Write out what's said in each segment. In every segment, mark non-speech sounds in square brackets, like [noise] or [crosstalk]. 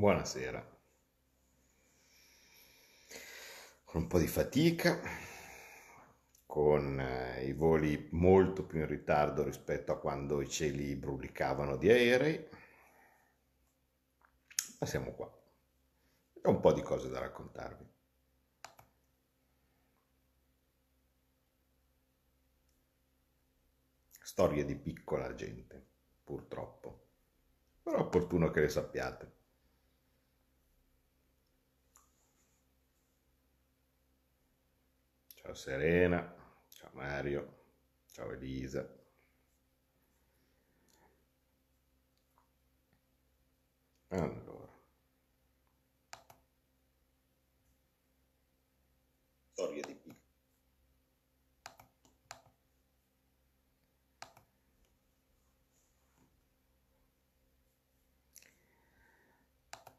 Buonasera. Con un po' di fatica, con eh, i voli molto più in ritardo rispetto a quando i cieli brulicavano di aerei, ma siamo qua. Ho un po' di cose da raccontarvi. Storie di piccola gente, purtroppo, però è opportuno che le sappiate. Ciao Serena, ciao Mario, ciao Elisa. Allora. Storia di Picco.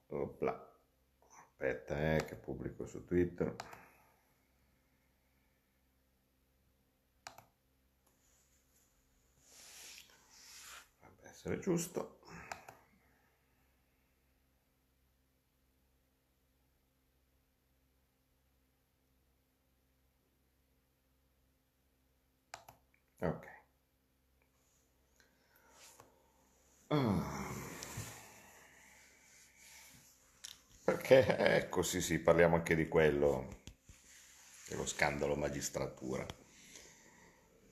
Opla. Aspetta, eh, che pubblico su Twitter. Essere giusto. Ok. Ah. Perché, ecco, sì, sì, parliamo anche di quello, dello scandalo magistratura.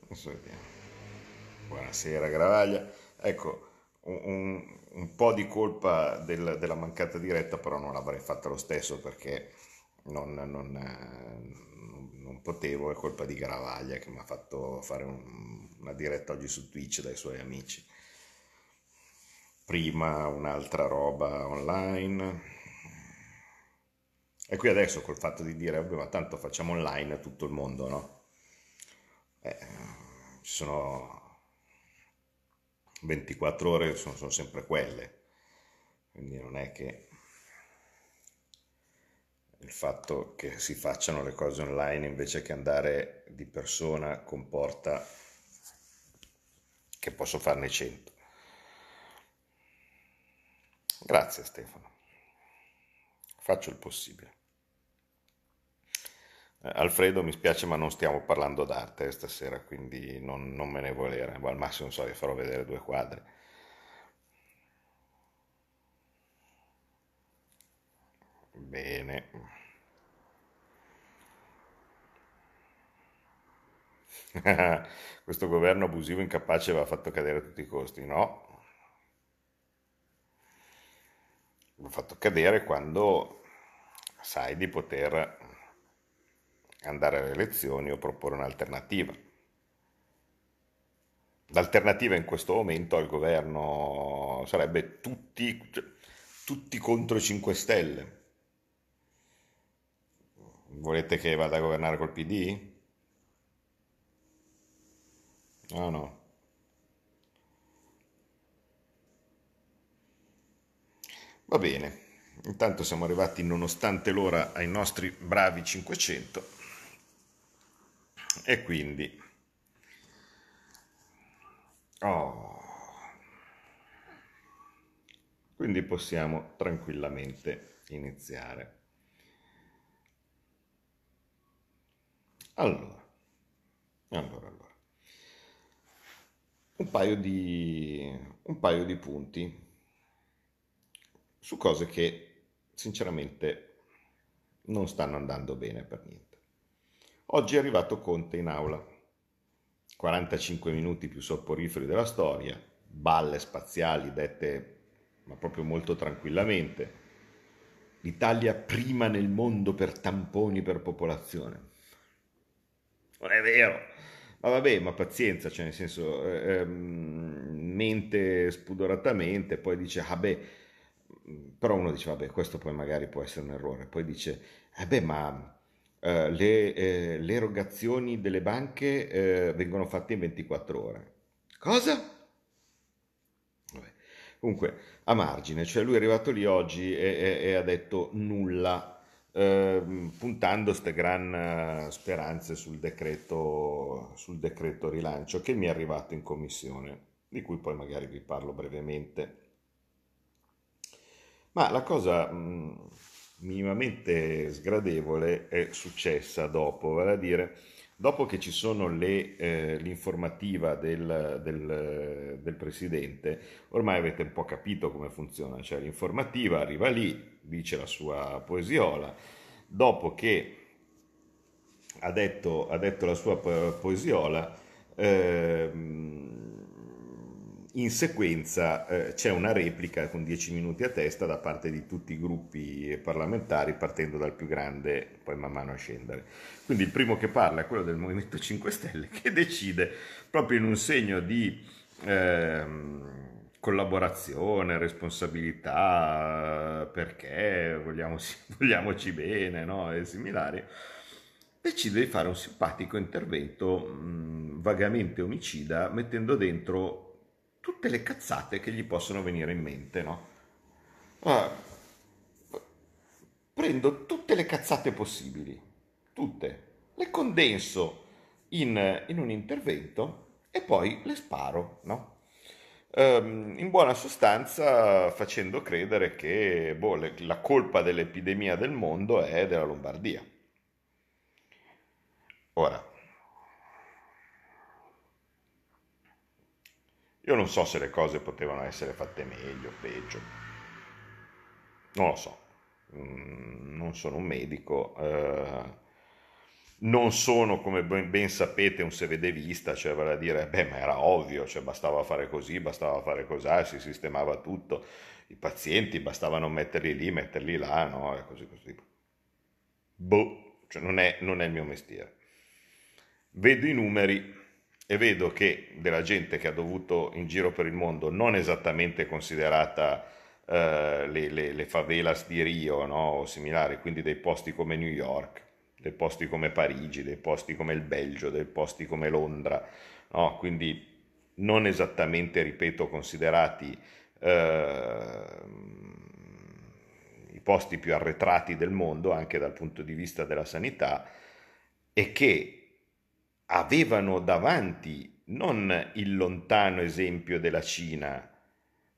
Adesso vediamo. Buonasera, Gravaglia. Ecco, un, un po' di colpa del, della mancata diretta, però non l'avrei fatta lo stesso perché non, non, non potevo, è colpa di Garavaglia che mi ha fatto fare un, una diretta oggi su Twitch dai suoi amici. Prima un'altra roba online. E qui adesso col fatto di dire, vabbè, ma tanto facciamo online tutto il mondo, no? Eh, ci sono 24 ore sono, sono sempre quelle, quindi non è che il fatto che si facciano le cose online invece che andare di persona comporta che posso farne 100. Grazie Stefano, faccio il possibile. Eh, Alfredo, mi spiace ma non stiamo parlando d'arte stasera, quindi non, non me ne volere, al massimo so, vi farò vedere due quadri. Bene. [laughs] Questo governo abusivo incapace va fatto cadere a tutti i costi, no? L'ho fatto cadere quando sai di poter andare alle elezioni o proporre un'alternativa. L'alternativa in questo momento al governo sarebbe tutti, tutti contro i 5 Stelle. Volete che vada a governare col PD? No, no. Va bene, intanto siamo arrivati nonostante l'ora ai nostri bravi 500 e quindi oh, quindi possiamo tranquillamente iniziare. Allora allora allora. Un paio di un paio di punti su cose che sinceramente non stanno andando bene per niente Oggi è arrivato Conte in aula. 45 minuti più sopporiferi della storia, balle spaziali dette ma proprio molto tranquillamente. L'Italia prima nel mondo per tamponi per popolazione. Non è vero. Ma vabbè, ma pazienza, cioè nel senso, eh, mente spudoratamente, poi dice, ah beh, però uno dice, vabbè, questo poi magari può essere un errore, poi dice, eh beh, ma eh, le, eh, le, erogazioni delle banche eh, vengono fatte in 24 ore. Cosa? Vabbè. Comunque, a margine, cioè lui è arrivato lì oggi e, e, e ha detto nulla, ehm, puntando queste gran eh, speranze sul decreto, sul decreto rilancio che mi è arrivato in commissione, di cui poi magari vi parlo brevemente. Ma la cosa mh, minimamente sgradevole è successa dopo, vale a dire, dopo che ci sono le, eh, l'informativa del, del, del, presidente, ormai avete un po' capito come funziona, cioè l'informativa arriva lì, dice la sua poesiola, dopo che ha detto, ha detto la sua poesiola, eh, in sequenza eh, c'è una replica con 10 minuti a testa da parte di tutti i gruppi parlamentari, partendo dal più grande, poi man mano a scendere. Quindi il primo che parla è quello del Movimento 5 Stelle, [laughs] che decide proprio in un segno di eh, collaborazione, responsabilità, perché vogliamo, [laughs] vogliamoci bene no? e similari, decide di fare un simpatico intervento mh, vagamente omicida, mettendo dentro tutte le cazzate che gli possono venire in mente, no? Allora, prendo tutte le cazzate possibili, tutte, le condenso in, in un intervento e poi le sparo, no? Um, in buona sostanza facendo credere che boh, le, la colpa dell'epidemia del mondo è della Lombardia. Ora, Io non so se le cose potevano essere fatte meglio, peggio. Non lo so. Mm, non sono un medico. Eh, non sono, come ben sapete, un sevedevista, cioè vale a dire, beh, ma era ovvio, cioè bastava fare così, bastava fare così, si sistemava tutto. I pazienti bastavano metterli lì, metterli là, no? E così così. Boh, cioè non è, non è il mio mestiere. Vedo i numeri e vedo che della gente che ha dovuto in giro per il mondo, non esattamente considerata eh, le, le, le, favelas di Rio no? o similari, quindi dei posti come New York, dei posti come Parigi, dei posti come il Belgio, dei posti come Londra, no? quindi non esattamente, ripeto, considerati eh, i posti più arretrati del mondo anche dal punto di vista della sanità e che avevano davanti non il lontano esempio della Cina,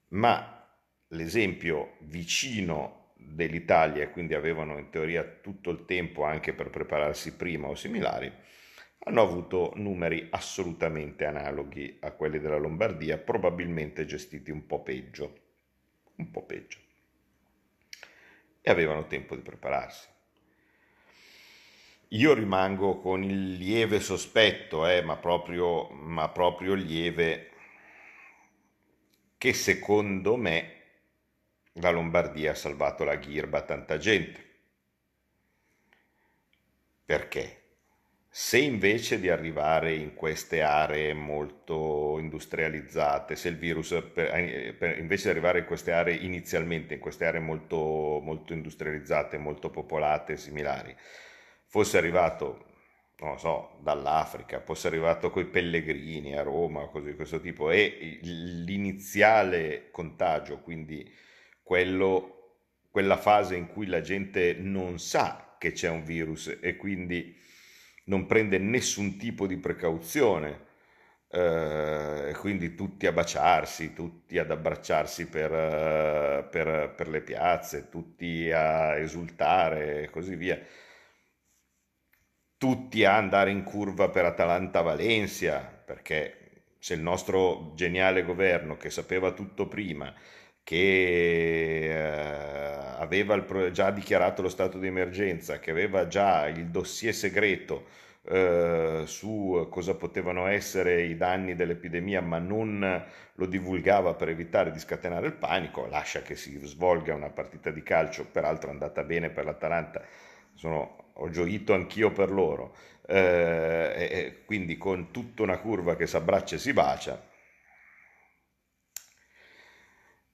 ma l'esempio vicino dell'Italia, quindi avevano in teoria tutto il tempo anche per prepararsi prima o similari, hanno avuto numeri assolutamente analoghi a quelli della Lombardia, probabilmente gestiti un po' peggio, un po' peggio. E avevano tempo di prepararsi. Io rimango con il lieve sospetto, eh, ma, proprio, ma proprio lieve, che secondo me la Lombardia ha salvato la ghirba a tanta gente. Perché? Se invece di arrivare in queste aree molto industrializzate, se il virus, per, per, invece di arrivare in queste aree inizialmente, in queste aree molto, molto industrializzate, molto popolate, similari, fosse arrivato, non so, dall'Africa, fosse arrivato coi pellegrini a Roma, così di questo tipo, e l'iniziale contagio, quindi quello, quella fase in cui la gente non sa che c'è un virus e quindi non prende nessun tipo di precauzione, eh, quindi tutti a baciarsi, tutti ad abbracciarsi per, eh, per, per le piazze, tutti a esultare e così via tutti a andare in curva per Atalanta-Valencia, perché se il nostro geniale governo che sapeva tutto prima, che eh, aveva il, già dichiarato lo stato di emergenza, che aveva già il dossier segreto eh, su cosa potevano essere i danni dell'epidemia, ma non lo divulgava per evitare di scatenare il panico, lascia che si svolga una partita di calcio, peraltro andata bene per l'Atalanta, sono ho gioito anch'io per loro, eh, e quindi con tutta una curva che si abbraccia e si bacia.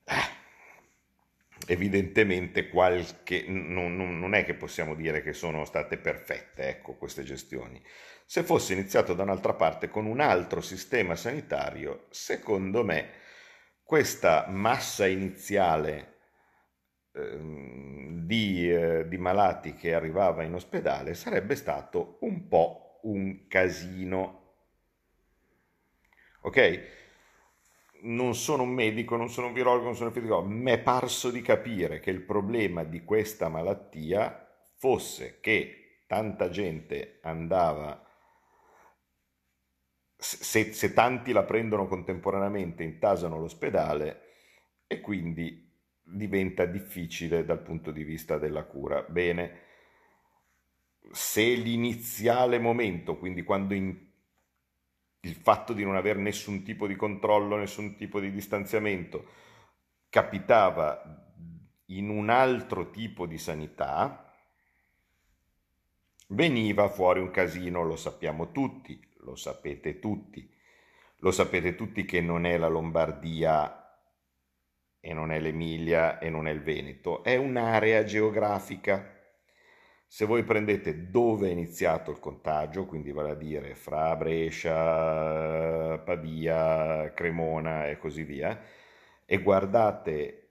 Eh, evidentemente qualche, non, non, è che possiamo dire che sono state perfette ecco, queste gestioni. Se fosse iniziato da un'altra parte con un altro sistema sanitario, secondo me questa massa iniziale di, eh, di malati che arrivava in ospedale sarebbe stato un po' un casino. Ok? non sono un medico, non sono un virologo, non sono un fisico, mi è parso di capire che il problema di questa malattia fosse che tanta gente andava, se, se tanti la prendono contemporaneamente, intasano l'ospedale e quindi diventa difficile dal punto di vista della cura. Bene, se l'iniziale momento, quindi quando in, il fatto di non avere nessun tipo di controllo, nessun tipo di distanziamento, capitava in un altro tipo di sanità, veniva fuori un casino, lo sappiamo tutti, lo sapete tutti, lo sapete tutti che non è la Lombardia e non è l'Emilia e non è il Veneto, è un'area geografica. Se voi prendete dove è iniziato il contagio, quindi vale a dire fra Brescia, Pavia, Cremona e così via, e guardate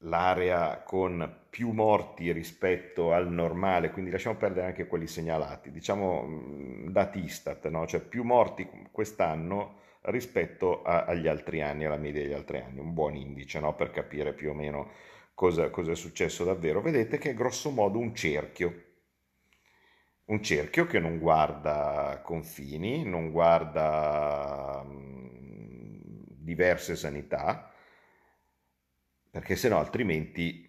l'area con più morti rispetto al normale, quindi lasciamo perdere anche quelli segnalati, diciamo mm, dati Istat, no? cioè più morti quest'anno rispetto a, agli altri anni, alla media degli altri anni, un buon indice no? per capire più o meno cosa, cosa è successo davvero. Vedete che è grosso modo un cerchio, un cerchio che non guarda confini, non guarda diverse sanità, perché se no altrimenti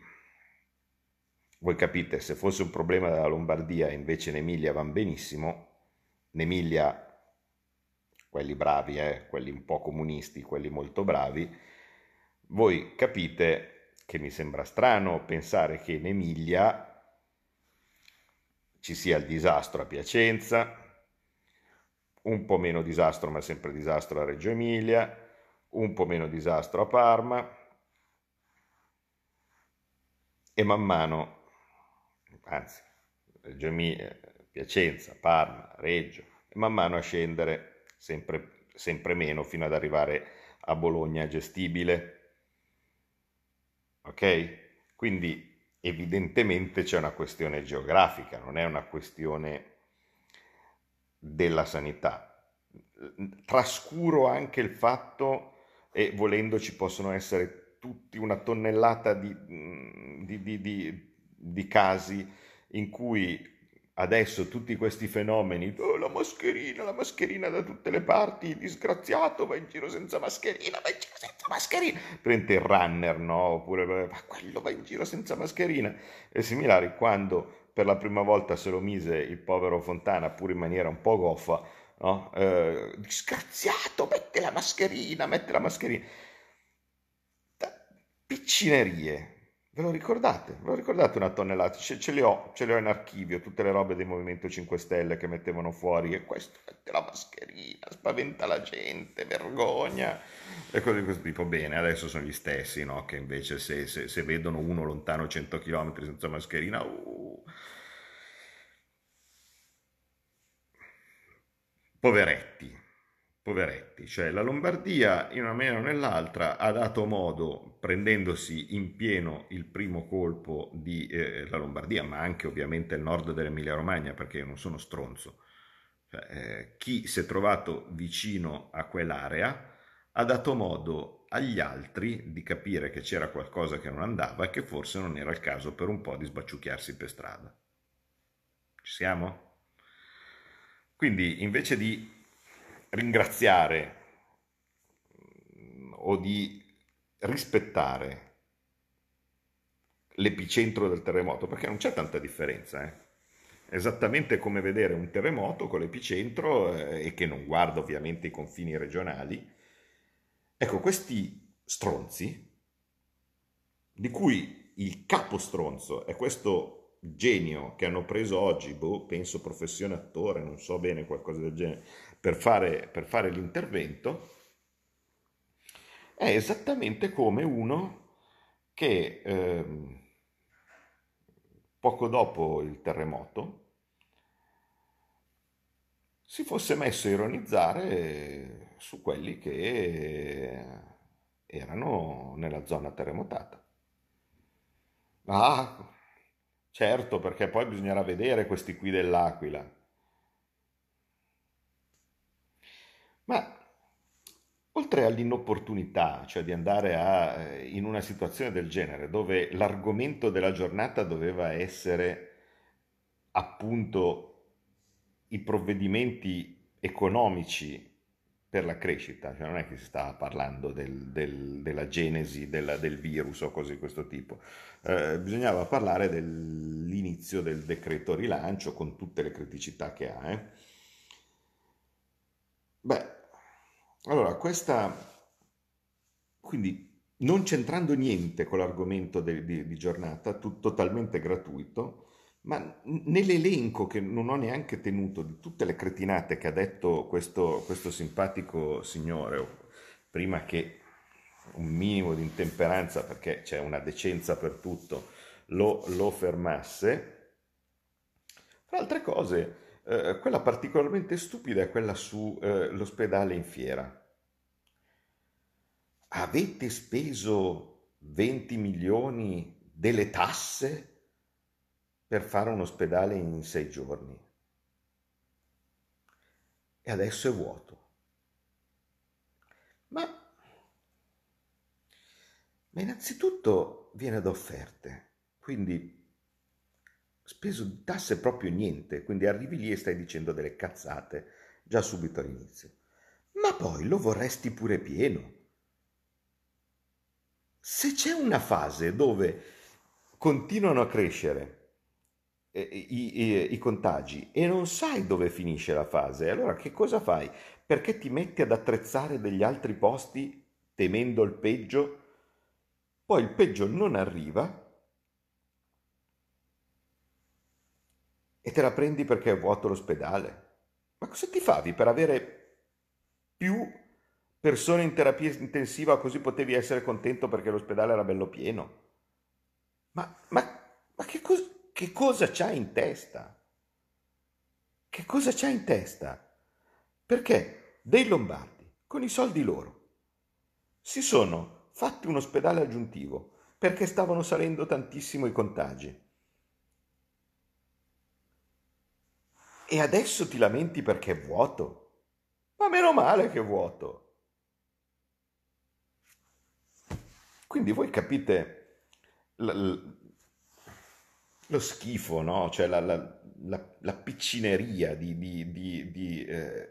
voi capite, se fosse un problema della Lombardia e invece in Emilia van benissimo, in Emilia quelli bravi, eh, quelli un po' comunisti, quelli molto bravi, voi capite che mi sembra strano pensare che in Emilia ci sia il disastro a Piacenza, un po' meno disastro, ma sempre disastro a Reggio Emilia, un po' meno disastro a Parma e man mano, anzi, Reggio Emilia, Piacenza, Parma, Reggio, e man mano a scendere sempre, sempre meno fino ad arrivare a Bologna gestibile. Ok? Quindi evidentemente c'è una questione geografica, non è una questione della sanità. Trascuro anche il fatto, e volendo ci possono essere tutti una tonnellata di, di, di, di casi in cui adesso tutti questi fenomeni, oh, la mascherina, la mascherina da tutte le parti, il disgraziato va in giro senza mascherina, va in giro senza mascherina, prende il runner, no? Oppure ma quello va in giro senza mascherina e similari, quando per la prima volta se lo mise il povero Fontana, pur in maniera un po' goffa, no? Eh, disgraziato, mette la mascherina, mette la mascherina. Piccinerie, Ve lo ricordate? Ve lo ricordate una tonnellata? Ce, ce, le ho, ce le ho in archivio, tutte le robe del Movimento 5 Stelle che mettevano fuori e questo mette la mascherina, spaventa la gente, vergogna e cose di questo tipo. Bene, adesso sono gli stessi, no? Che invece se, se, se vedono uno lontano 100 km senza mascherina, uh, poveretti, poveretti, cioè la Lombardia in una maniera o nell'altra ha dato modo, prendendosi in pieno il primo colpo di eh, la Lombardia, ma anche ovviamente il nord dell'Emilia Romagna, perché io non sono stronzo, cioè, eh, chi si è trovato vicino a quell'area ha dato modo agli altri di capire che c'era qualcosa che non andava e che forse non era il caso per un po' di sbacciucchiarsi per strada. Ci siamo? Quindi invece di ringraziare mm, o di rispettare l'epicentro del terremoto, perché non c'è tanta differenza. Eh? Esattamente come vedere un terremoto con l'epicentro eh, e che non guarda ovviamente i confini regionali. Ecco, questi stronzi, di cui il capo stronzo è questo genio che hanno preso oggi, boh, penso professione attore, non so bene qualcosa del genere, per fare, per fare l'intervento, è esattamente come uno che eh, poco dopo il terremoto si fosse messo a ironizzare su quelli che erano nella zona terremotata. Ah, certo, perché poi bisognerà vedere questi qui dell'Aquila. Ma oltre all'inopportunità, cioè di andare a, eh, in una situazione del genere, dove l'argomento della giornata doveva essere appunto i provvedimenti economici per la crescita, cioè non è che si stava parlando del, del, della genesi della, del virus o cose di questo tipo, eh, bisognava parlare dell'inizio del decreto rilancio con tutte le criticità che ha. Eh. Beh, allora questa, quindi non c'entrando niente con l'argomento de, di, di, giornata, tu, totalmente gratuito, ma nell'elenco che non ho neanche tenuto di tutte le cretinate che ha detto questo, questo simpatico signore, prima che un minimo di intemperanza, perché c'è una decenza per tutto, lo, lo fermasse, tra altre cose, eh, quella particolarmente stupida è quella sull'ospedale eh, in fiera. Avete speso 20 milioni delle tasse per fare un ospedale in sei giorni. E adesso è vuoto. Ma, ma innanzitutto viene da offerte, quindi speso tasse proprio niente, quindi arrivi lì e stai dicendo delle cazzate già subito all'inizio. Ma poi lo vorresti pure pieno. Se c'è una fase dove continuano a crescere eh, i, i, i, contagi e non sai dove finisce la fase, allora che cosa fai? Perché ti metti ad attrezzare degli altri posti temendo il peggio? Poi il peggio non arriva e te la prendi perché è vuoto l'ospedale. Ma cosa ti favi per avere più persone in terapia intensiva così potevi essere contento perché l'ospedale era bello pieno? Ma, ma, ma che cosa che cosa c'ha in testa? Che cosa c'ha in testa? Perché dei lombardi, con i soldi loro, si sono fatti un ospedale aggiuntivo perché stavano salendo tantissimo i contagi. E adesso ti lamenti perché è vuoto? Ma meno male che è vuoto. Quindi voi capite lo schifo, no? Cioè la, la, la, la piccineria di, di, di, di eh,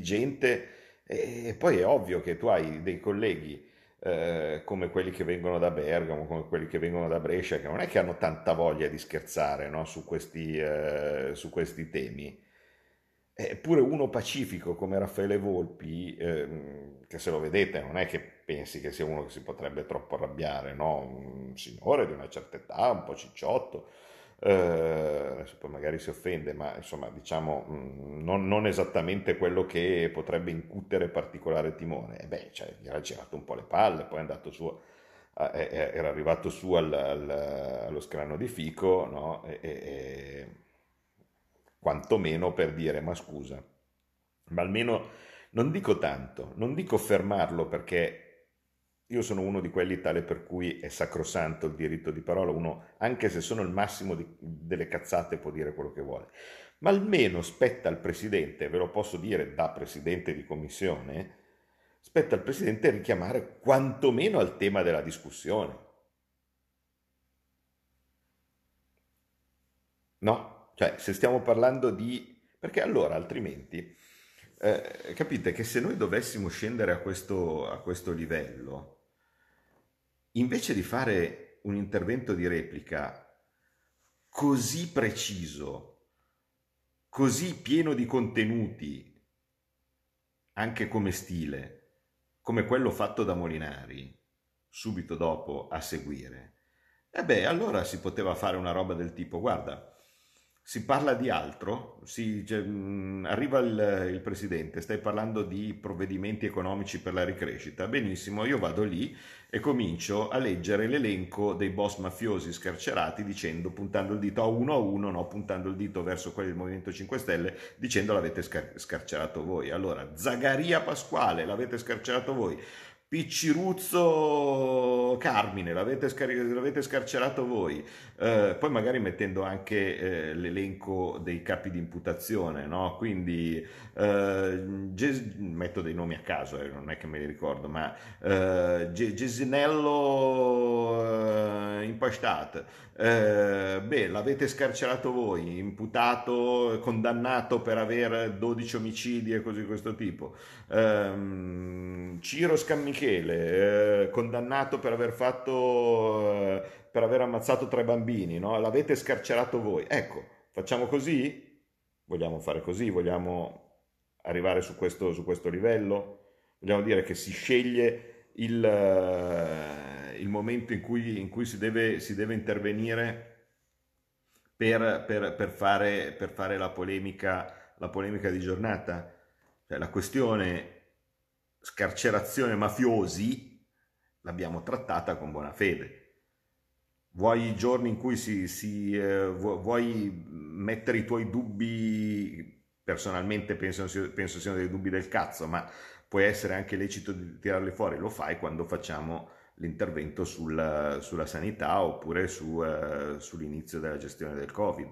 gente e poi è ovvio che tu hai dei colleghi eh, come quelli che vengono da Bergamo, come quelli che vengono da Brescia, che non è che hanno tanta voglia di scherzare no? su, questi, eh, su, questi, temi. Eppure uno pacifico come Raffaele Volpi, ehm, che se lo vedete non è che pensi che sia uno che si potrebbe troppo arrabbiare, no? un signore di una certa età, un po' cicciotto, eh, adesso poi magari si offende, ma insomma diciamo mh, non, non, esattamente quello che potrebbe incutere particolare timore. E beh, cioè, gli era girato un po' le palle, poi è andato su, eh, era arrivato su al, al, allo scrano di Fico, no? e, e, e, quantomeno per dire, ma scusa, ma almeno non dico tanto, non dico fermarlo perché io sono uno di quelli tale per cui è sacrosanto il diritto di parola, uno anche se sono il massimo di, delle cazzate può dire quello che vuole, ma almeno spetta al Presidente, ve lo posso dire da Presidente di Commissione, spetta al Presidente richiamare quantomeno al tema della discussione. No? Cioè, se stiamo parlando di... perché allora altrimenti... Eh, capite che se noi dovessimo scendere a questo, a questo livello, invece di fare un intervento di replica così preciso, così pieno di contenuti, anche come stile, come quello fatto da Molinari, subito dopo a seguire, e beh, allora si poteva fare una roba del tipo, guarda, si parla di altro, si, cioè, arriva il, il, presidente, stai parlando di provvedimenti economici per la ricrescita, benissimo, io vado lì e comincio a leggere l'elenco dei boss mafiosi scarcerati dicendo, puntando il dito a uno a uno, no, puntando il dito verso quelli del Movimento 5 Stelle, dicendo l'avete scar- scarcerato voi. Allora, Zagaria Pasquale, l'avete scarcerato voi. Picciruzzo Carmine, l'avete, scar- l'avete scarcerato voi, eh, poi magari mettendo anche eh, l'elenco dei capi di imputazione, no? quindi eh, Ges- metto dei nomi a caso, eh, non è che me li ricordo, ma eh, Gesinello Impastat, beh, l'avete scarcerato voi, imputato, condannato per aver 12 omicidi e cose di questo tipo. Ehm, Ciro Scammichele, eh, condannato per aver fatto, eh, per aver ammazzato tre bambini, no? L'avete scarcerato voi. Ecco, facciamo così? Vogliamo fare così? Vogliamo arrivare su questo, su questo livello? Vogliamo dire che si sceglie il, uh, il momento in cui, in cui si, deve, si, deve, intervenire per, per, per, fare, per fare la polemica, la polemica di giornata? Cioè, la questione scarcerazione mafiosi l'abbiamo trattata con buona fede. Vuoi i giorni in cui si, si eh, vuoi mettere i tuoi dubbi, personalmente penso, penso siano dei dubbi del cazzo, ma può essere anche lecito di tirarli fuori, lo fai quando facciamo l'intervento sul, sulla sanità oppure su, uh, sull'inizio della gestione del Covid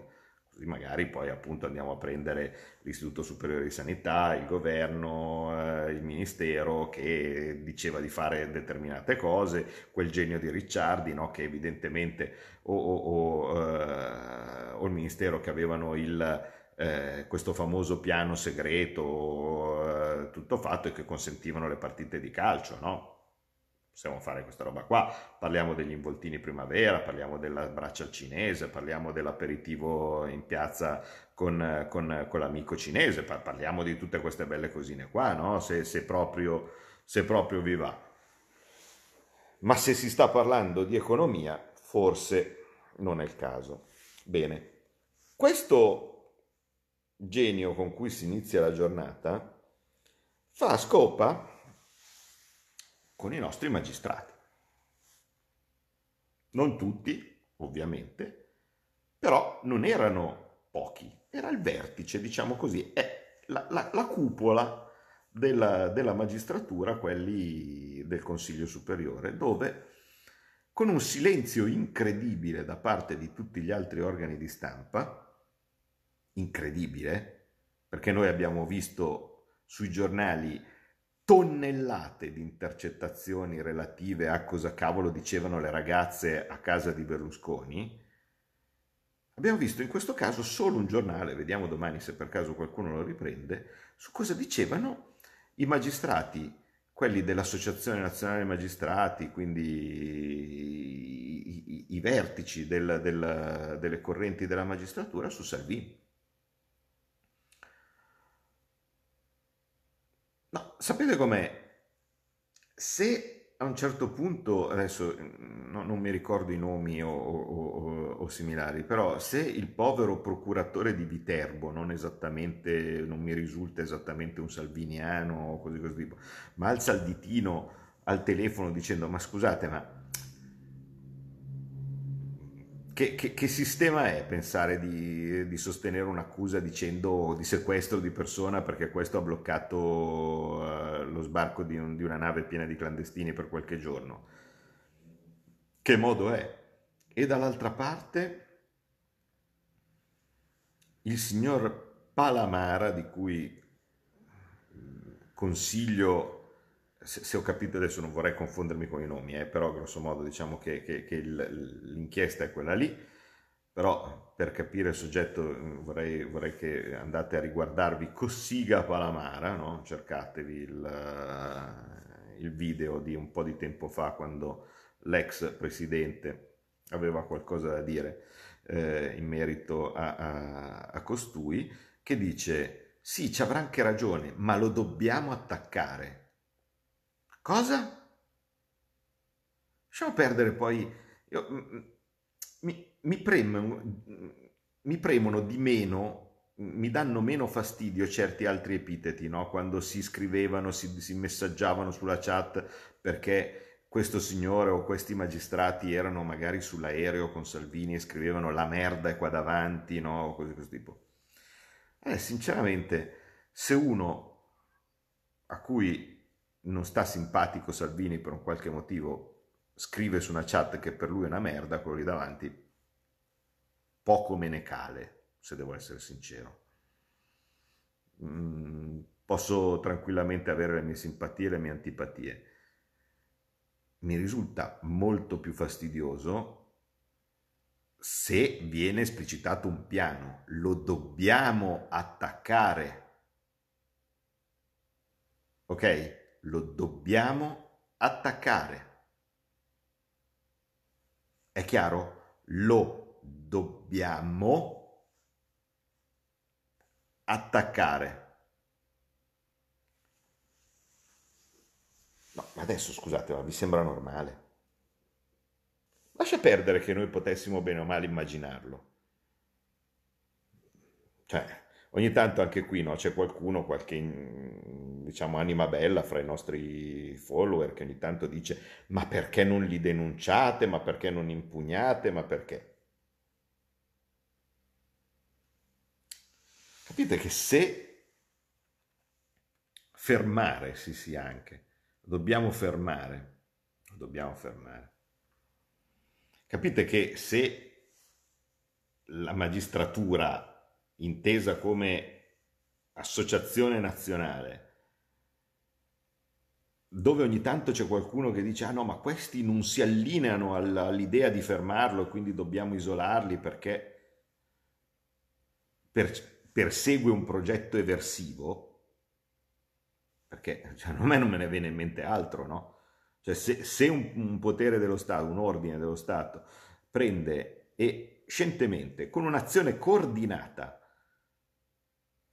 magari poi appunto andiamo a prendere l'Istituto Superiore di Sanità, il governo, eh, il ministero che diceva di fare determinate cose, quel genio di Ricciardi no? che evidentemente o, o, o, eh, o, il ministero che avevano il, eh, questo famoso piano segreto eh, tutto fatto e che consentivano le partite di calcio, no? Possiamo fare questa roba qua, parliamo degli involtini primavera, parliamo della braccia cinese, parliamo dell'aperitivo in piazza con, con, con l'amico cinese, parliamo di tutte queste belle cosine qua, no? se, se, proprio, se proprio vi va. Ma se si sta parlando di economia, forse non è il caso. Bene, questo genio con cui si inizia la giornata fa scopa con i nostri magistrati. Non tutti, ovviamente, però non erano pochi, era il vertice, diciamo così, è la, la, la cupola della, della magistratura, quelli del Consiglio Superiore, dove con un silenzio incredibile da parte di tutti gli altri organi di stampa, incredibile, perché noi abbiamo visto sui giornali tonnellate di intercettazioni relative a cosa cavolo dicevano le ragazze a casa di Berlusconi, abbiamo visto in questo caso solo un giornale, vediamo domani se per caso qualcuno lo riprende, su cosa dicevano i magistrati, quelli dell'Associazione Nazionale Magistrati, quindi i, i, i vertici del, del, delle correnti della magistratura su Salvini. No, sapete com'è? Se a un certo punto, adesso mm, no, non mi ricordo i nomi o, o, o, o, similari, però se il povero procuratore di Viterbo, non esattamente, non mi risulta esattamente un salviniano o così così, ma alza il ditino al telefono dicendo ma scusate ma che, che, che, sistema è pensare di, di, sostenere un'accusa dicendo di sequestro di persona perché questo ha bloccato uh, lo sbarco di, un, di, una nave piena di clandestini per qualche giorno? Che modo è? E dall'altra parte il signor Palamara, di cui consiglio se, se, ho capito adesso non vorrei confondermi con i nomi, eh, però grosso modo diciamo che, che, che il, l'inchiesta è quella lì, però per capire il soggetto mm, vorrei, vorrei che andate a riguardarvi Cossiga Palamara, no? cercatevi il, uh, il video di un po' di tempo fa quando l'ex presidente aveva qualcosa da dire eh, in merito a, a, a costui, che dice sì, ci avrà anche ragione, ma lo dobbiamo attaccare Cosa? Lasciamo perdere poi... Io, mm, mm, mi, mi, premono, mi, premono, di meno, mi danno meno fastidio certi altri epiteti, no? Quando si scrivevano, si, si messaggiavano sulla chat perché questo signore o questi magistrati erano magari sull'aereo con Salvini e scrivevano la merda è qua davanti, no? Cose di questo tipo. Eh, sinceramente, se uno a cui non sta simpatico Salvini per un qualche motivo, scrive su una chat che per lui è una merda, quello lì davanti poco me ne cale, se devo essere sincero. Mm, posso tranquillamente avere le mie simpatie e le mie antipatie. Mi risulta molto più fastidioso se viene esplicitato un piano, lo dobbiamo attaccare. Ok? Lo dobbiamo attaccare. È chiaro? Lo dobbiamo attaccare. No, ma adesso scusate, ma vi sembra normale? Lascia perdere che noi potessimo bene o male immaginarlo. Cioè, ogni tanto anche qui no, c'è qualcuno, qualche diciamo anima bella fra i nostri follower che ogni tanto dice ma perché non li denunciate, ma perché non impugnate, ma perché? Capite che se fermare, sì sì anche, dobbiamo fermare, dobbiamo fermare. Capite che se la magistratura, intesa come associazione nazionale, dove ogni tanto c'è qualcuno che dice ah no ma questi non si allineano all'idea di fermarlo e quindi dobbiamo isolarli perché persegue un progetto eversivo, perché cioè, a me non me ne viene in mente altro, no? Cioè se, se un, un, potere dello Stato, un ordine dello Stato, prende e scientemente, con un'azione coordinata,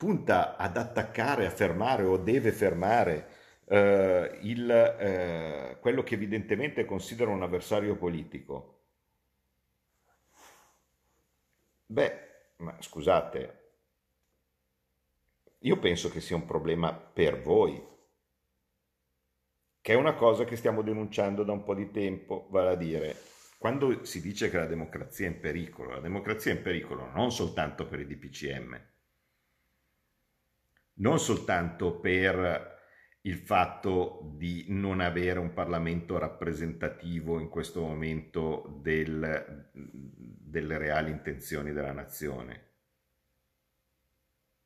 punta ad attaccare, a fermare o deve fermare eh, il, eh, quello che evidentemente considera un avversario politico, beh, ma scusate, io penso che sia un problema per voi, che è una cosa che stiamo denunciando da un po' di tempo, vale a dire, quando si dice che la democrazia è in pericolo, la democrazia è in pericolo non soltanto per i DPCM, non soltanto per il fatto di non avere un Parlamento rappresentativo in questo momento del, delle reali intenzioni della nazione.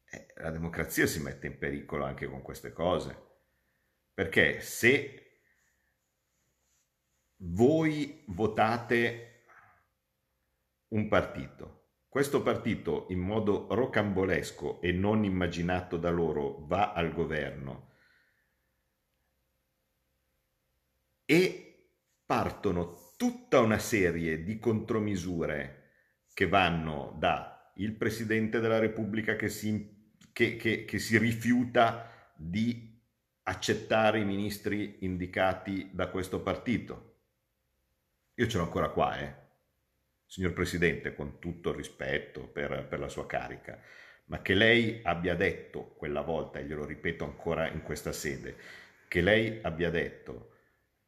Eh, la democrazia si mette in pericolo anche con queste cose. Perché se voi votate un partito, questo partito in modo rocambolesco e non immaginato da loro va al governo e partono tutta una serie di contromisure che vanno da il Presidente della Repubblica che si, che, che, che si rifiuta di accettare i ministri indicati da questo partito. Io ce l'ho ancora qua, eh. Signor Presidente, con tutto il rispetto per, per la sua carica, ma che lei abbia detto quella volta, e glielo ripeto ancora in questa sede, che lei abbia detto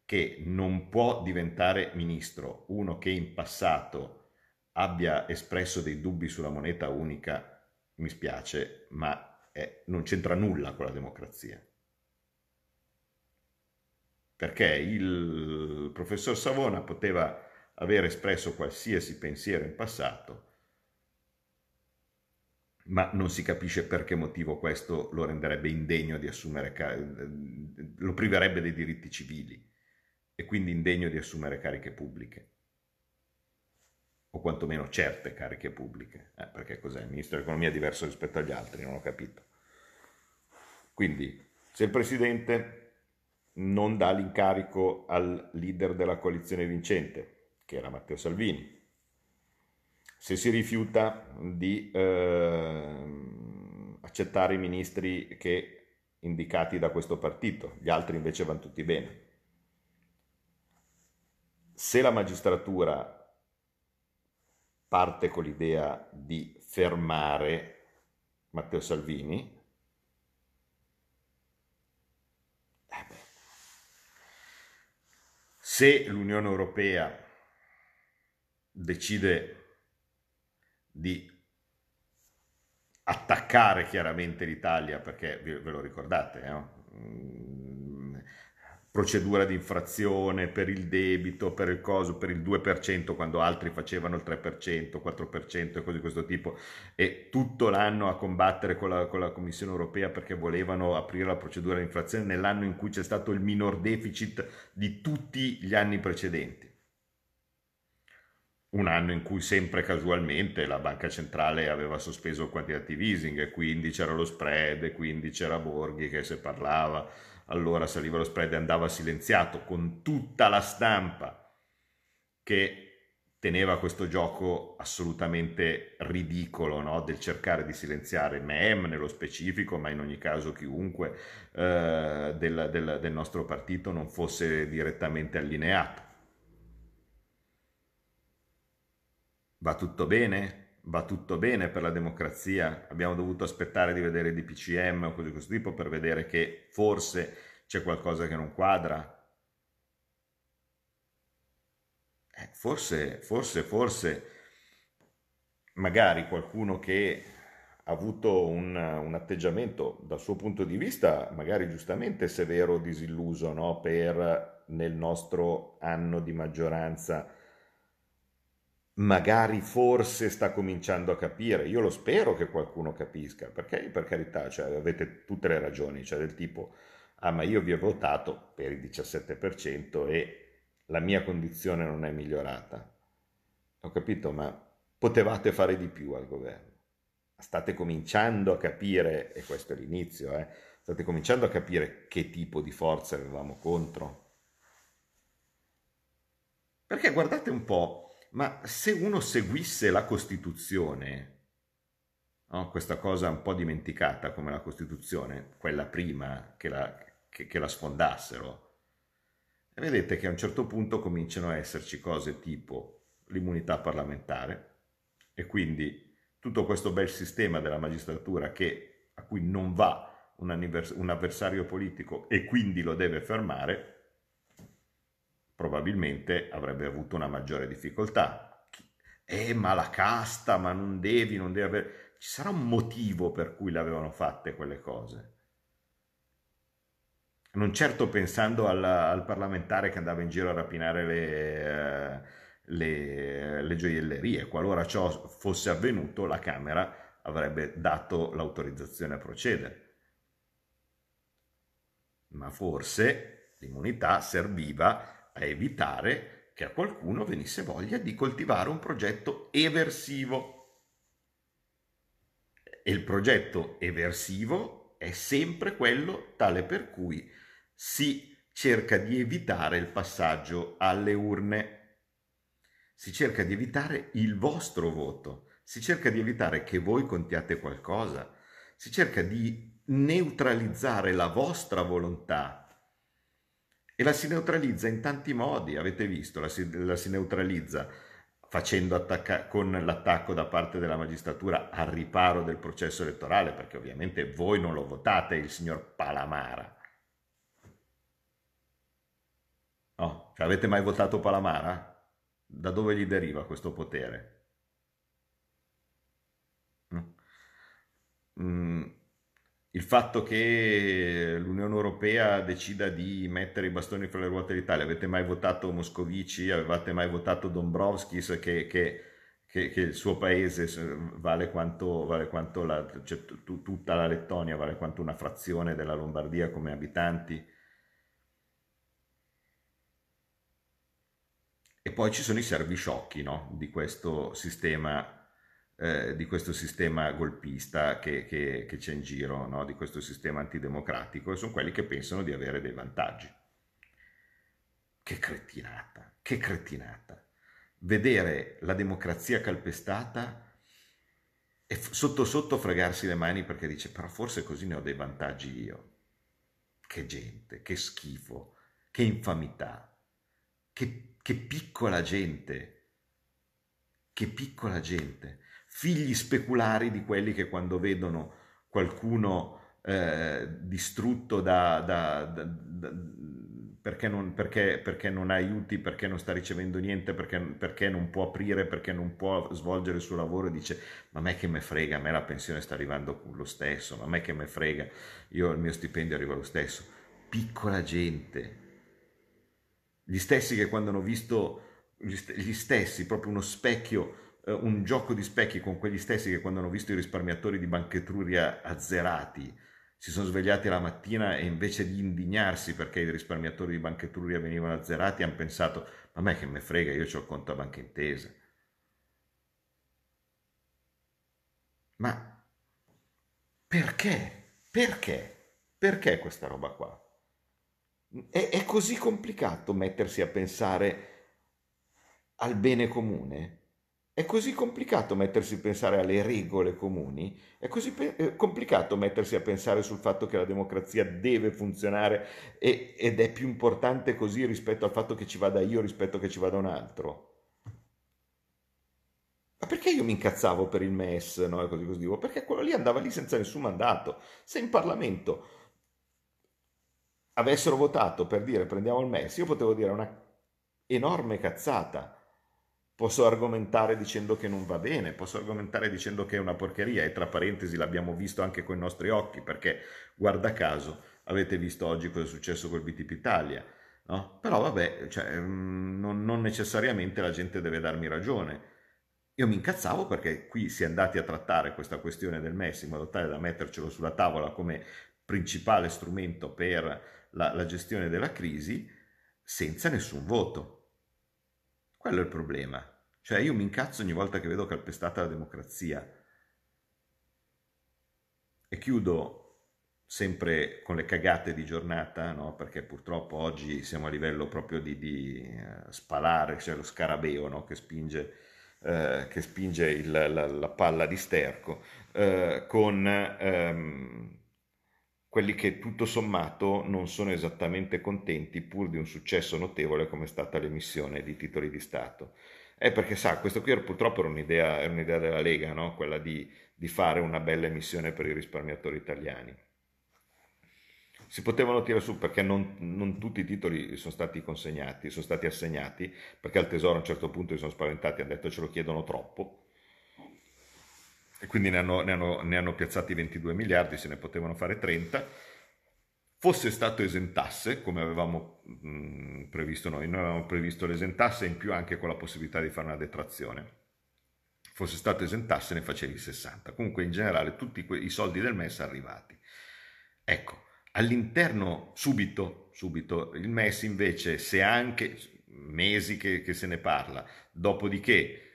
che non può diventare ministro uno che in passato abbia espresso dei dubbi sulla moneta unica, mi spiace, ma eh, non c'entra nulla con la democrazia. Perché il professor Savona poteva aver espresso qualsiasi pensiero in passato, ma non si capisce per che motivo questo lo renderebbe indegno di assumere, lo priverebbe dei diritti civili e quindi indegno di assumere cariche pubbliche, o quantomeno certe cariche pubbliche, eh, perché cos'è? Il ministro dell'economia è diverso rispetto agli altri, non ho capito. Quindi, se il Presidente non dà l'incarico al leader della coalizione vincente, che era Matteo Salvini. Se si rifiuta di eh, accettare i ministri che indicati da questo partito, gli altri invece vanno tutti bene. Se la magistratura parte con l'idea di fermare Matteo Salvini, Se l'Unione Europea decide di attaccare chiaramente l'Italia, perché ve lo ricordate, no? Mm, procedura di infrazione per il debito, per il coso, per il 2%, quando altri facevano il 3%, 4% e cose di questo tipo, e tutto l'anno a combattere con la, con la Commissione europea perché volevano aprire la procedura di infrazione nell'anno in cui c'è stato il minor deficit di tutti gli anni precedenti un anno in cui sempre casualmente la banca centrale aveva sospeso il quantitative easing e quindi c'era lo spread e quindi c'era Borghi che se parlava allora saliva lo spread e andava silenziato con tutta la stampa che teneva questo gioco assolutamente ridicolo no? del cercare di silenziare MEM nello specifico, ma in ogni caso chiunque eh, del, del, del nostro partito non fosse direttamente allineato. Va tutto bene? Va tutto bene per la democrazia? Abbiamo dovuto aspettare di vedere i DPCM o cose di questo tipo per vedere che forse c'è qualcosa che non quadra? Eh, forse, forse, forse, magari qualcuno che ha avuto un, un, atteggiamento dal suo punto di vista, magari giustamente severo o disilluso, no? per nel nostro anno di maggioranza magari forse sta cominciando a capire. Io lo spero che qualcuno capisca, perché per carità cioè, avete tutte le ragioni, cioè del tipo, ah ma io vi ho votato per il 17% e la mia condizione non è migliorata. Ho capito, ma potevate fare di più al governo. State cominciando a capire, e questo è l'inizio, eh, state cominciando a capire che tipo di forza avevamo contro. Perché guardate un po', ma se uno seguisse la Costituzione, no? questa cosa un po' dimenticata come la Costituzione, quella prima che la, che, che la sfondassero, vedete che a un certo punto cominciano a esserci cose tipo l'immunità parlamentare e quindi tutto questo bel sistema della magistratura che, a cui non va un, un avversario politico e quindi lo deve fermare, probabilmente avrebbe avuto una maggiore difficoltà. Eh, ma la casta, ma non devi, non devi avere... Ci sarà un motivo per cui le avevano fatte quelle cose. Non certo pensando al, al parlamentare che andava in giro a rapinare le, le, le gioiellerie. Qualora ciò fosse avvenuto, la Camera avrebbe dato l'autorizzazione a procedere. Ma forse l'immunità serviva a evitare che a qualcuno venisse voglia di coltivare un progetto eversivo. E il progetto eversivo è sempre quello tale per cui si cerca di evitare il passaggio alle urne. Si cerca di evitare il vostro voto, si cerca di evitare che voi contiate qualcosa, si cerca di neutralizzare la vostra volontà e la si neutralizza in tanti modi, avete visto, la si, la si neutralizza facendo attacca- con l'attacco da parte della magistratura al riparo del processo elettorale, perché ovviamente voi non lo votate il signor Palamara. No, cioè avete mai votato Palamara? Da dove gli deriva questo potere? Mm. Il fatto che l'Unione Europea decida di mettere i bastoni fra le ruote dell'Italia, avete mai votato Moscovici, avevate mai votato Dombrovskis che, che, che, che il suo paese vale quanto, vale quanto la, cioè, t- tutta la Lettonia, vale quanto una frazione della Lombardia come abitanti? E poi ci sono i servi sciocchi no? di questo sistema eh, di questo sistema golpista che, che, che c'è in giro, no? di questo sistema antidemocratico, e sono quelli che pensano di avere dei vantaggi. Che cretinata, che cretinata. Vedere la democrazia calpestata e sotto sotto fregarsi le mani perché dice però forse così ne ho dei vantaggi io. Che gente, che schifo, che infamità, che, che piccola gente, che piccola gente figli speculari di quelli che quando vedono qualcuno eh, distrutto da, da, da, da perché, non, perché, perché, non, ha aiuti, perché non sta ricevendo niente, perché, perché, non può aprire, perché non può svolgere il suo lavoro dice ma a me che me frega, a me la pensione sta arrivando lo stesso, ma a me che me frega, io il mio stipendio arriva lo stesso. Piccola gente, gli stessi che quando hanno visto, gli stessi, proprio uno specchio, eh, un gioco di specchi con quegli stessi che quando hanno visto i risparmiatori di Banchetruria azzerati, si sono svegliati la mattina e invece di indignarsi perché i risparmiatori di Banca Etruria venivano azzerati, hanno pensato, ma me che me frega, io ho il conto a Banca Intesa. Ma perché? Perché? Perché questa roba qua? È, è così complicato mettersi a pensare al bene comune? È così complicato mettersi a pensare alle regole comuni, è così pe- eh, complicato mettersi a pensare sul fatto che la democrazia deve funzionare e- ed è più importante così rispetto al fatto che ci vada io rispetto che ci vada un altro. Ma perché io mi incazzavo per il MES, no? Così, così, perché quello lì andava lì senza nessun mandato. Se in Parlamento avessero votato per dire prendiamo il MES, io potevo dire una enorme cazzata Posso argomentare dicendo che non va bene, posso argomentare dicendo che è una porcheria e tra parentesi l'abbiamo visto anche con i nostri occhi perché guarda caso avete visto oggi cosa è successo col BTP Italia, no? Però vabbè, cioè, mm, non, non necessariamente la gente deve darmi ragione. Io mi incazzavo perché qui si è andati a trattare questa questione del MES in modo tale da mettercelo sulla tavola come principale strumento per la, la gestione della crisi senza nessun voto. Quello è il problema. Cioè io mi incazzo ogni volta che vedo calpestata la democrazia. E chiudo sempre con le cagate di giornata, no? perché purtroppo oggi siamo a livello proprio di, di uh, spalare, cioè lo scarabeo no? che spinge, uh, che spinge il, la, la, palla di sterco, uh, con um, quelli che tutto sommato non sono esattamente contenti pur di un successo notevole come è stata l'emissione di titoli di Stato. È perché sa, questo qui purtroppo era un'idea, era un'idea della Lega, no? quella di, di fare una bella emissione per i risparmiatori italiani. Si potevano tirare su perché non, non, tutti i titoli sono stati consegnati, sono stati assegnati, perché al Tesoro a un certo punto si sono spaventati hanno detto ce lo chiedono troppo e quindi ne hanno, ne, hanno, ne hanno, piazzati 22 miliardi, se ne potevano fare 30, fosse stato esentasse, come avevamo mh, previsto noi, noi avevamo previsto l'esentasse in più anche con la possibilità di fare una detrazione, fosse stato esentasse ne facevi 60, comunque in generale tutti que- i soldi del MES arrivati. Ecco, all'interno subito, subito, il MES invece se anche mesi che, che se ne parla, dopodiché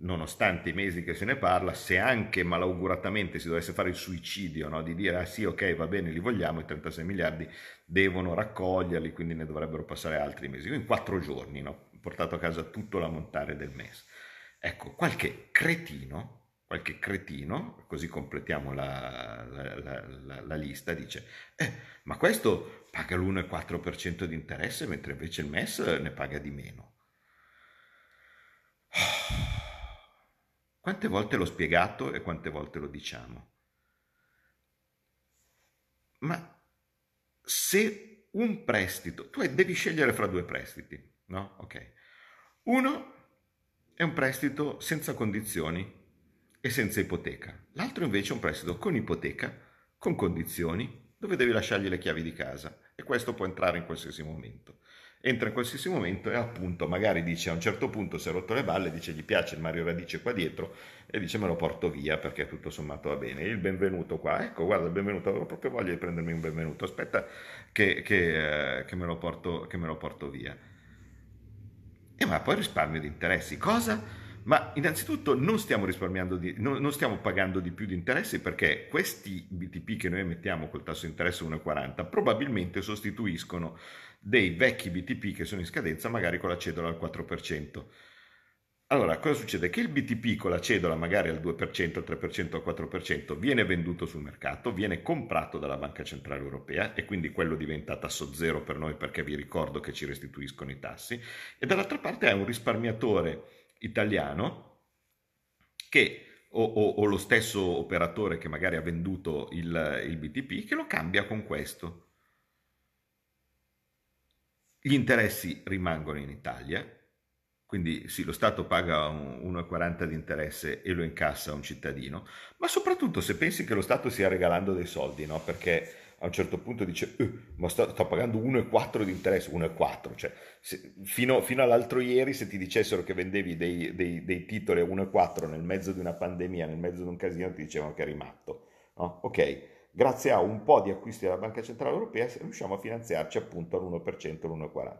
nonostante i mesi che se ne parla, se anche malauguratamente si dovesse fare il suicidio no? di dire ah sì ok va bene li vogliamo, i 36 miliardi devono raccoglierli, quindi ne dovrebbero passare altri mesi. In quattro giorni no? portato a casa tutto l'ammontare del mese. Ecco, qualche cretino, qualche cretino, così completiamo la, la, la, la lista, dice eh, ma questo paga l'1,4% di interesse mentre invece il MES ne paga di meno. Quante volte l'ho spiegato e quante volte lo diciamo? Ma se un prestito, tu devi scegliere fra due prestiti, no? Ok. Uno è un prestito senza condizioni e senza ipoteca. L'altro invece è un prestito con ipoteca, con condizioni, dove devi lasciargli le chiavi di casa e questo può entrare in qualsiasi momento entra in qualsiasi momento e appunto magari dice a un certo punto si è rotto le balle, dice gli piace il Mario Radice qua dietro e dice me lo porto via perché tutto sommato va bene. Il benvenuto qua, ecco guarda il benvenuto, avevo proprio voglia di prendermi un benvenuto, aspetta che, che, eh, che, me, lo porto, che me lo porto via. E ma poi risparmio di interessi, cosa? Ma innanzitutto non stiamo risparmiando, di, non, non, stiamo pagando di più di interessi perché questi BTP che noi emettiamo col tasso di interesse 1,40 probabilmente sostituiscono dei vecchi BTP che sono in scadenza magari con la cedola al 4%. Allora, cosa succede? Che il BTP con la cedola magari al 2%, al 3%, al 4% viene venduto sul mercato, viene comprato dalla Banca Centrale Europea e quindi quello diventa tasso zero per noi perché vi ricordo che ci restituiscono i tassi e dall'altra parte hai un risparmiatore italiano che o, o, o, lo stesso operatore che magari ha venduto il, il BTP che lo cambia con questo. Gli interessi rimangono in Italia, quindi sì, lo Stato paga 1,40 di interesse e lo incassa un cittadino, ma soprattutto se pensi che lo Stato stia regalando dei soldi, no? perché a un certo punto dice, eh, ma sto, sto, pagando 1,4 di interesse, 1,4, cioè se, fino, fino, all'altro ieri se ti dicessero che vendevi dei, dei, dei titoli a 1,4 nel mezzo di una pandemia, nel mezzo di un casino, ti dicevano che eri matto. No? Ok, grazie a un po' di acquisti della Banca Centrale Europea riusciamo a finanziarci appunto all'1%, all'1,40.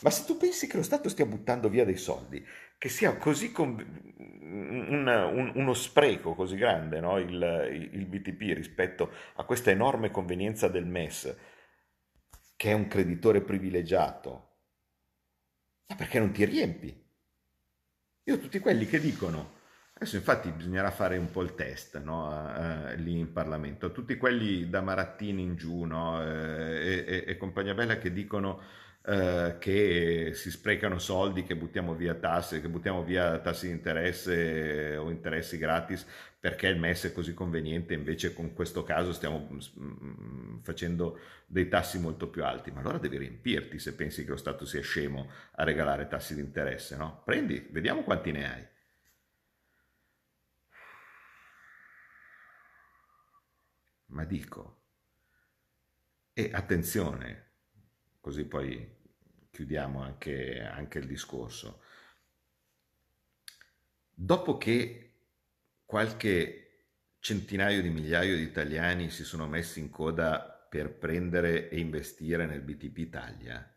Ma se tu pensi che lo Stato stia buttando via dei soldi, che sia così con... un, un, uno spreco così grande no? il, il BTP rispetto a questa enorme convenienza del MES, che è un creditore privilegiato, ma perché non ti riempi? Io tutti quelli che dicono Adesso infatti bisognerà fare un po' il test no? uh, lì in Parlamento. Tutti quelli da Marattini in giù no? uh, e, e, e, compagnia bella che dicono uh, che si sprecano soldi, che buttiamo via tasse, che buttiamo via tassi di interesse o interessi gratis perché il MES è così conveniente, invece con questo caso stiamo mm, facendo dei tassi molto più alti. Ma allora devi riempirti se pensi che lo Stato sia scemo a regalare tassi di interesse. No? Prendi, vediamo quanti ne hai. ma dico, e attenzione, così poi chiudiamo anche, anche il discorso, dopo che qualche centinaio di migliaia di italiani si sono messi in coda per prendere e investire nel BTP Italia,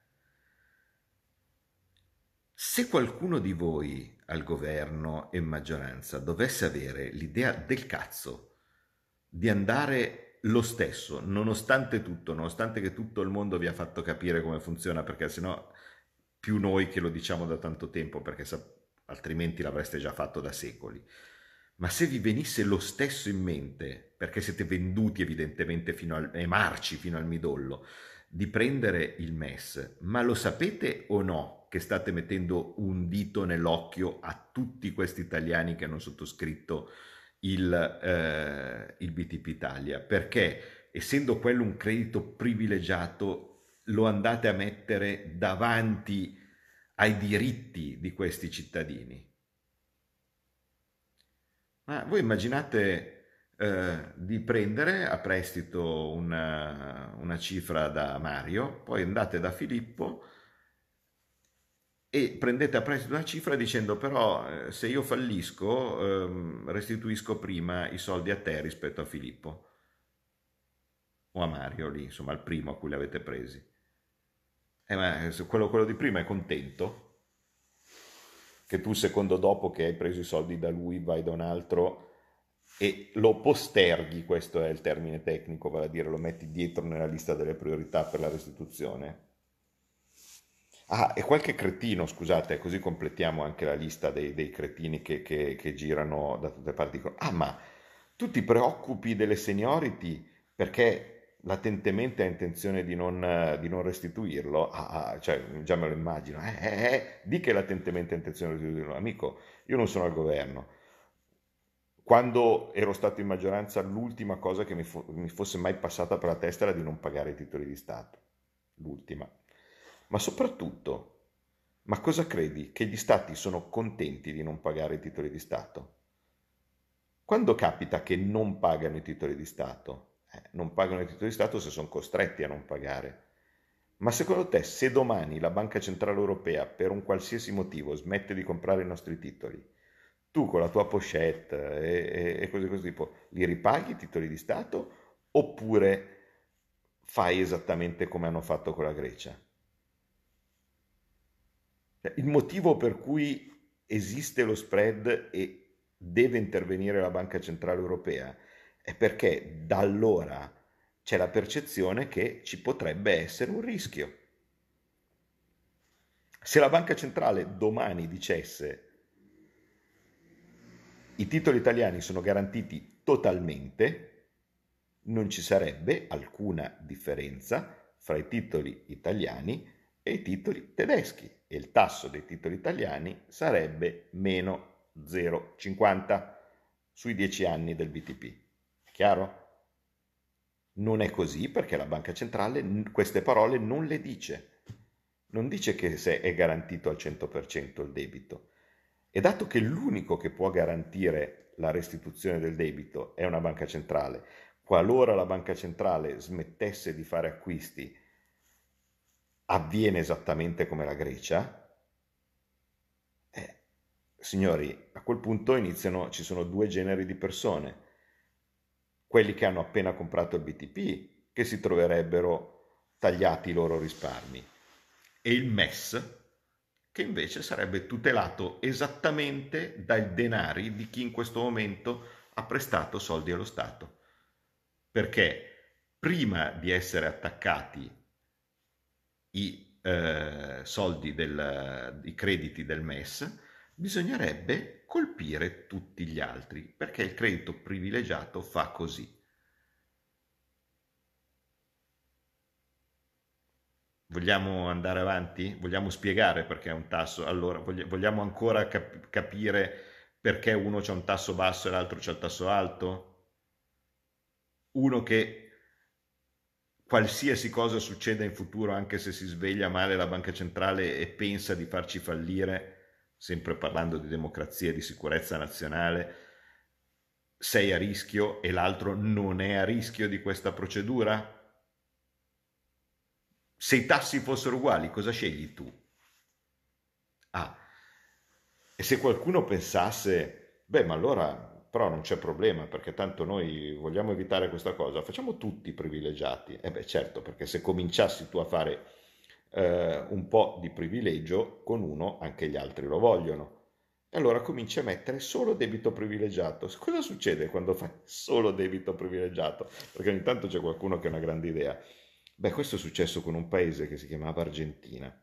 se qualcuno di voi al governo e maggioranza dovesse avere l'idea del cazzo di andare lo stesso, nonostante tutto, nonostante che tutto il mondo vi ha fatto capire come funziona, perché sennò più noi che lo diciamo da tanto tempo, perché sa- altrimenti l'avreste già fatto da secoli. Ma se vi venisse lo stesso in mente, perché siete venduti evidentemente fino al, e marci fino al midollo, di prendere il MES, ma lo sapete o no che state mettendo un dito nell'occhio a tutti questi italiani che hanno sottoscritto il, eh, il BTP Italia, perché essendo quello un credito privilegiato lo andate a mettere davanti ai diritti di questi cittadini. Ma voi immaginate eh, di prendere a prestito una, una cifra da Mario, poi andate da Filippo e prendete a prestito una cifra dicendo però eh, se io fallisco ehm, restituisco prima i soldi a te rispetto a Filippo. O a Mario lì, insomma al primo a cui li avete presi. Eh, ma quello, quello di prima è contento? Che tu secondo dopo che hai preso i soldi da lui vai da un altro e lo posterghi, questo è il termine tecnico, vale a dire lo metti dietro nella lista delle priorità per la restituzione Ah, e qualche cretino, scusate, così completiamo anche la lista dei, dei cretini che, che, che, girano da tutte le parti. Ah, ma tu ti preoccupi delle seniority perché latentemente hai intenzione di non, di non restituirlo? Ah, ah, cioè, già me lo immagino. Eh, eh, eh, di che latentemente hai intenzione di restituirlo? Amico, io non sono al governo. Quando ero stato in maggioranza, l'ultima cosa che mi, fo- mi fosse mai passata per la testa era di non pagare i titoli di Stato. L'ultima. Ma soprattutto, ma cosa credi? Che gli stati sono contenti di non pagare i titoli di Stato? Quando capita che non pagano i titoli di Stato? Eh, non pagano i titoli di Stato se sono costretti a non pagare. Ma secondo te, se domani la Banca Centrale Europea, per un qualsiasi motivo, smette di comprare i nostri titoli, tu con la tua pochette e, e, e cose così tipo, li ripaghi i titoli di Stato oppure fai esattamente come hanno fatto con la Grecia? Cioè, il motivo per cui esiste lo spread e deve intervenire la Banca Centrale Europea è perché da allora c'è la percezione che ci potrebbe essere un rischio. Se la Banca Centrale domani dicesse i titoli italiani sono garantiti totalmente, non ci sarebbe alcuna differenza fra i titoli italiani e i titoli tedeschi e il tasso dei titoli italiani sarebbe meno 0,50 sui 10 anni del BTP. Chiaro? Non è così perché la banca centrale queste parole non le dice. Non dice che se è garantito al 100% il debito. E dato che l'unico che può garantire la restituzione del debito è una banca centrale, qualora la banca centrale smettesse di fare acquisti, avviene esattamente come la Grecia, eh, signori, a quel punto iniziano, ci sono due generi di persone. Quelli che hanno appena comprato il BTP, che si troverebbero tagliati i loro risparmi, e il MES, che invece sarebbe tutelato esattamente dai denari di chi in questo momento ha prestato soldi allo Stato perché prima di essere attaccati i eh, soldi del, i crediti del MES, bisognerebbe colpire tutti gli altri, perché il credito privilegiato fa così. Vogliamo andare avanti? Vogliamo spiegare perché è un tasso? Allora, vogliamo ancora cap- capire perché uno c'ha un tasso basso e l'altro c'ha il tasso alto? uno che qualsiasi cosa succeda in futuro, anche se si sveglia male la banca centrale e pensa di farci fallire, sempre parlando di democrazia e di sicurezza nazionale, sei a rischio e l'altro non è a rischio di questa procedura? Se i tassi fossero uguali, cosa scegli tu? Ah, e se qualcuno pensasse, beh, ma allora però non c'è problema perché tanto noi vogliamo evitare questa cosa, facciamo tutti privilegiati. E eh beh certo, perché se cominciassi tu a fare eh, un po' di privilegio con uno, anche gli altri lo vogliono. E allora cominci a mettere solo debito privilegiato. Cosa succede quando fai solo debito privilegiato? Perché ogni tanto c'è qualcuno che ha una grande idea. Beh, questo è successo con un paese che si chiamava Argentina.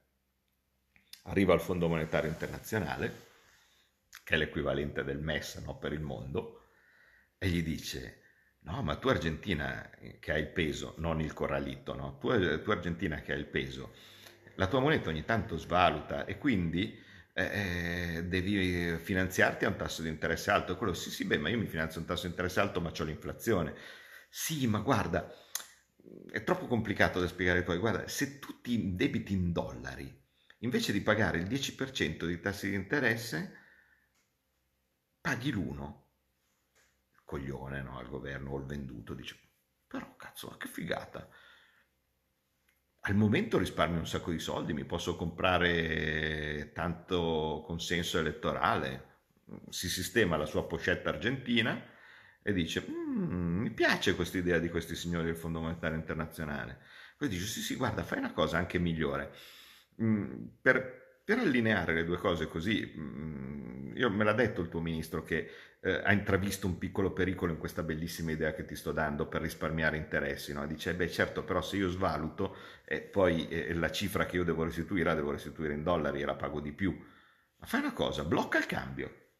Arriva al Fondo Monetario Internazionale che è l'equivalente del MES no, per il mondo, e gli dice, no, ma tu Argentina che hai il peso, non il corralito, no? tu, tu Argentina che hai il peso, la tua moneta ogni tanto svaluta e quindi eh, eh, devi finanziarti a un tasso di interesse alto. Quello sì, sì, beh, ma io mi finanzio a un tasso di interesse alto, ma ho l'inflazione. Sì, ma guarda, è troppo complicato da spiegare tuoi. Guarda, se tu ti debiti in dollari, invece di pagare il 10% di tassi di interesse, paghi l'uno, il coglione no, al governo o il venduto, dice, però cazzo, ma che figata. Al momento risparmio un sacco di soldi, mi posso comprare tanto consenso elettorale, si sistema la sua pochetta argentina e dice, mm, mi piace questa idea di questi signori del Fondo Monetario Internazionale. Poi dice, sì sì, guarda, fai una cosa anche migliore. Mm, per per allineare le due cose così, mm, io me l'ha detto il tuo ministro che eh, ha intravisto un piccolo pericolo in questa bellissima idea che ti sto dando per risparmiare interessi, no? dice, beh certo, però se io svaluto, eh, poi eh, la cifra che io devo restituire la devo restituire in dollari e la pago di più. Ma fai una cosa, blocca il cambio.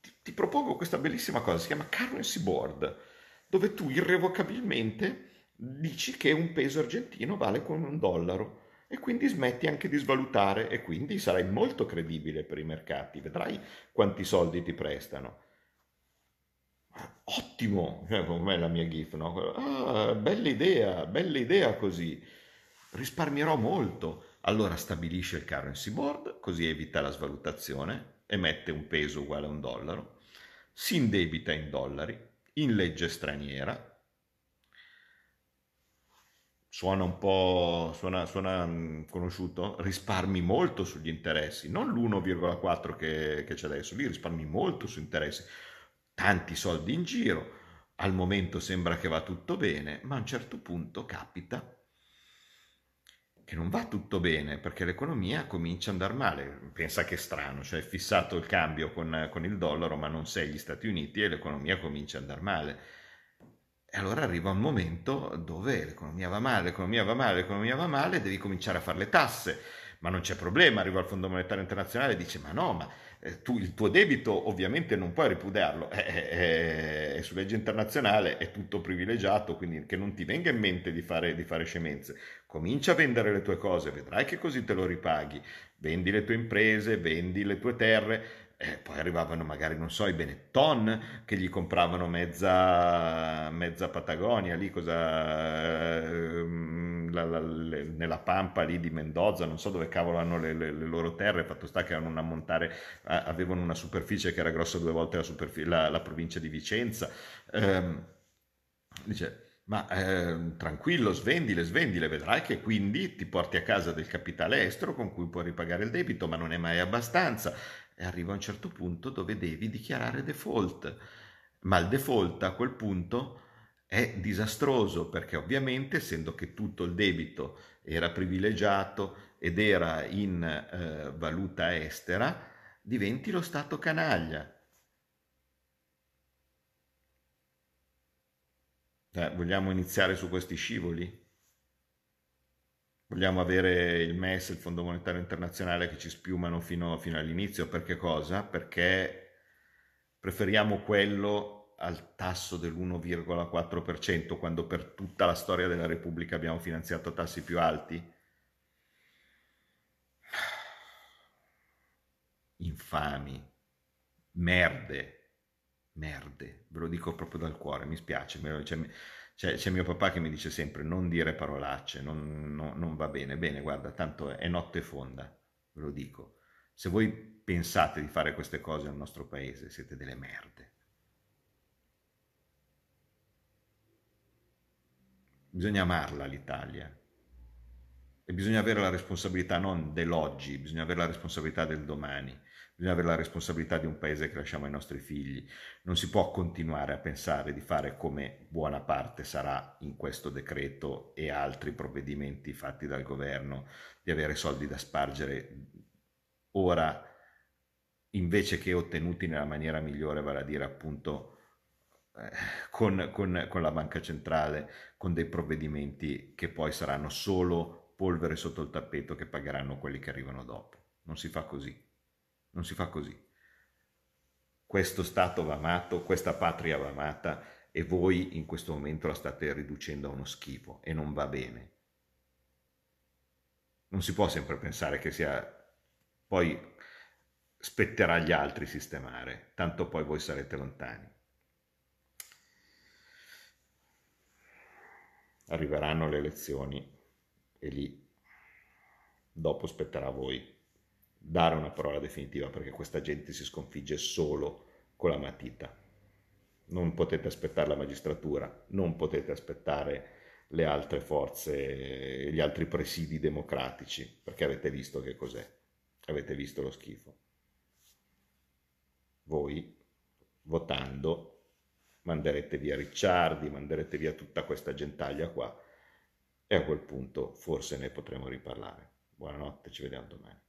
Ti, ti propongo questa bellissima cosa, si chiama currency board, dove tu irrevocabilmente dici che un peso argentino vale come un dollaro e quindi smetti anche di svalutare e quindi sarai molto credibile per i mercati, vedrai quanti soldi ti prestano. Ottimo, cioè, come la mia GIF, no? Ah, bella idea, bella idea così. Risparmierò molto. Allora stabilisce il currency board, così evita la svalutazione, emette un peso uguale a un dollaro, si indebita in dollari, in legge straniera, suona un po' suona, suona mm, conosciuto, risparmi molto sugli interessi, non l'1,4 che, che c'è adesso, lì risparmi molto su interessi, tanti soldi in giro, al momento sembra che va tutto bene, ma a un certo punto capita che non va tutto bene perché l'economia comincia ad andare male. Pensa che è strano, cioè è fissato il cambio con, con il dollaro, ma non sei gli Stati Uniti e l'economia comincia ad andare male e allora arriva un momento dove l'economia va male, l'economia va male, l'economia va male, devi cominciare a fare le tasse, ma non c'è problema, arriva il Fondo Monetario Internazionale e dice ma no, ma eh, tu il tuo debito ovviamente non puoi ripudiarlo, è, è, è, su legge internazionale è tutto privilegiato, quindi che non ti venga in mente di fare, di fare scemenze, comincia a vendere le tue cose, vedrai che così te lo ripaghi, vendi le tue imprese, vendi le tue terre, eh, poi arrivavano magari, non so, i Benetton che gli compravano mezza, mezza Patagonia, lì cosa, eh, la, la, le, nella pampa lì di Mendoza, non so dove cavolo hanno le, le, le loro terre, fatto sta che un ammontare, avevano una superficie che era grossa due volte la, la, la provincia di Vicenza. Eh, dice, ma eh, tranquillo, svendile, svendile, vedrai che quindi ti porti a casa del capitale estero con cui puoi ripagare il debito, ma non è mai abbastanza. E arriva a un certo punto dove devi dichiarare default. Ma il default a quel punto è disastroso perché ovviamente essendo che tutto il debito era privilegiato ed era in eh, valuta estera, diventi lo Stato canaglia. Eh, vogliamo iniziare su questi scivoli? Vogliamo avere il MES, il Fondo Monetario Internazionale che ci spiumano fino, fino all'inizio? Per che cosa? Perché preferiamo quello al tasso dell'1,4% quando per tutta la storia della Repubblica abbiamo finanziato tassi più alti? Infami, merde, merde, ve lo dico proprio dal cuore, mi spiace, c'è, c'è, c'è mio papà che mi dice sempre non dire parolacce, non, non, non va bene, bene, guarda, tanto è notte fonda, ve lo dico. Se voi pensate di fare queste cose al nostro paese, siete delle merde. Bisogna amarla l'Italia. E bisogna avere la responsabilità non dell'oggi, bisogna avere la responsabilità del domani, bisogna avere la responsabilità di un paese che lasciamo ai nostri figli. Non si può continuare a pensare di fare come buona parte sarà in questo decreto e altri provvedimenti fatti dal governo, di avere soldi da spargere ora invece che ottenuti nella maniera migliore, vale a dire appunto eh, con, con, con la banca centrale, con dei provvedimenti che poi saranno solo polvere sotto il tappeto che pagheranno quelli che arrivano dopo. Non si fa così. Non si fa così. Questo Stato va amato, questa patria va amata e voi in questo momento la state riducendo a uno schifo e non va bene. Non si può sempre pensare che sia... Poi spetterà agli altri sistemare, tanto poi voi sarete lontani. Arriveranno le elezioni e lì dopo spetterà a voi dare una parola definitiva perché questa gente si sconfigge solo con la matita. Non potete aspettare la magistratura, non potete aspettare le altre forze, gli altri presidi democratici, perché avete visto che cos'è, avete visto lo schifo. Voi, votando, manderete via Ricciardi, manderete via tutta questa gentaglia qua e a quel punto forse ne potremo riparlare. Buonanotte, ci vediamo domani.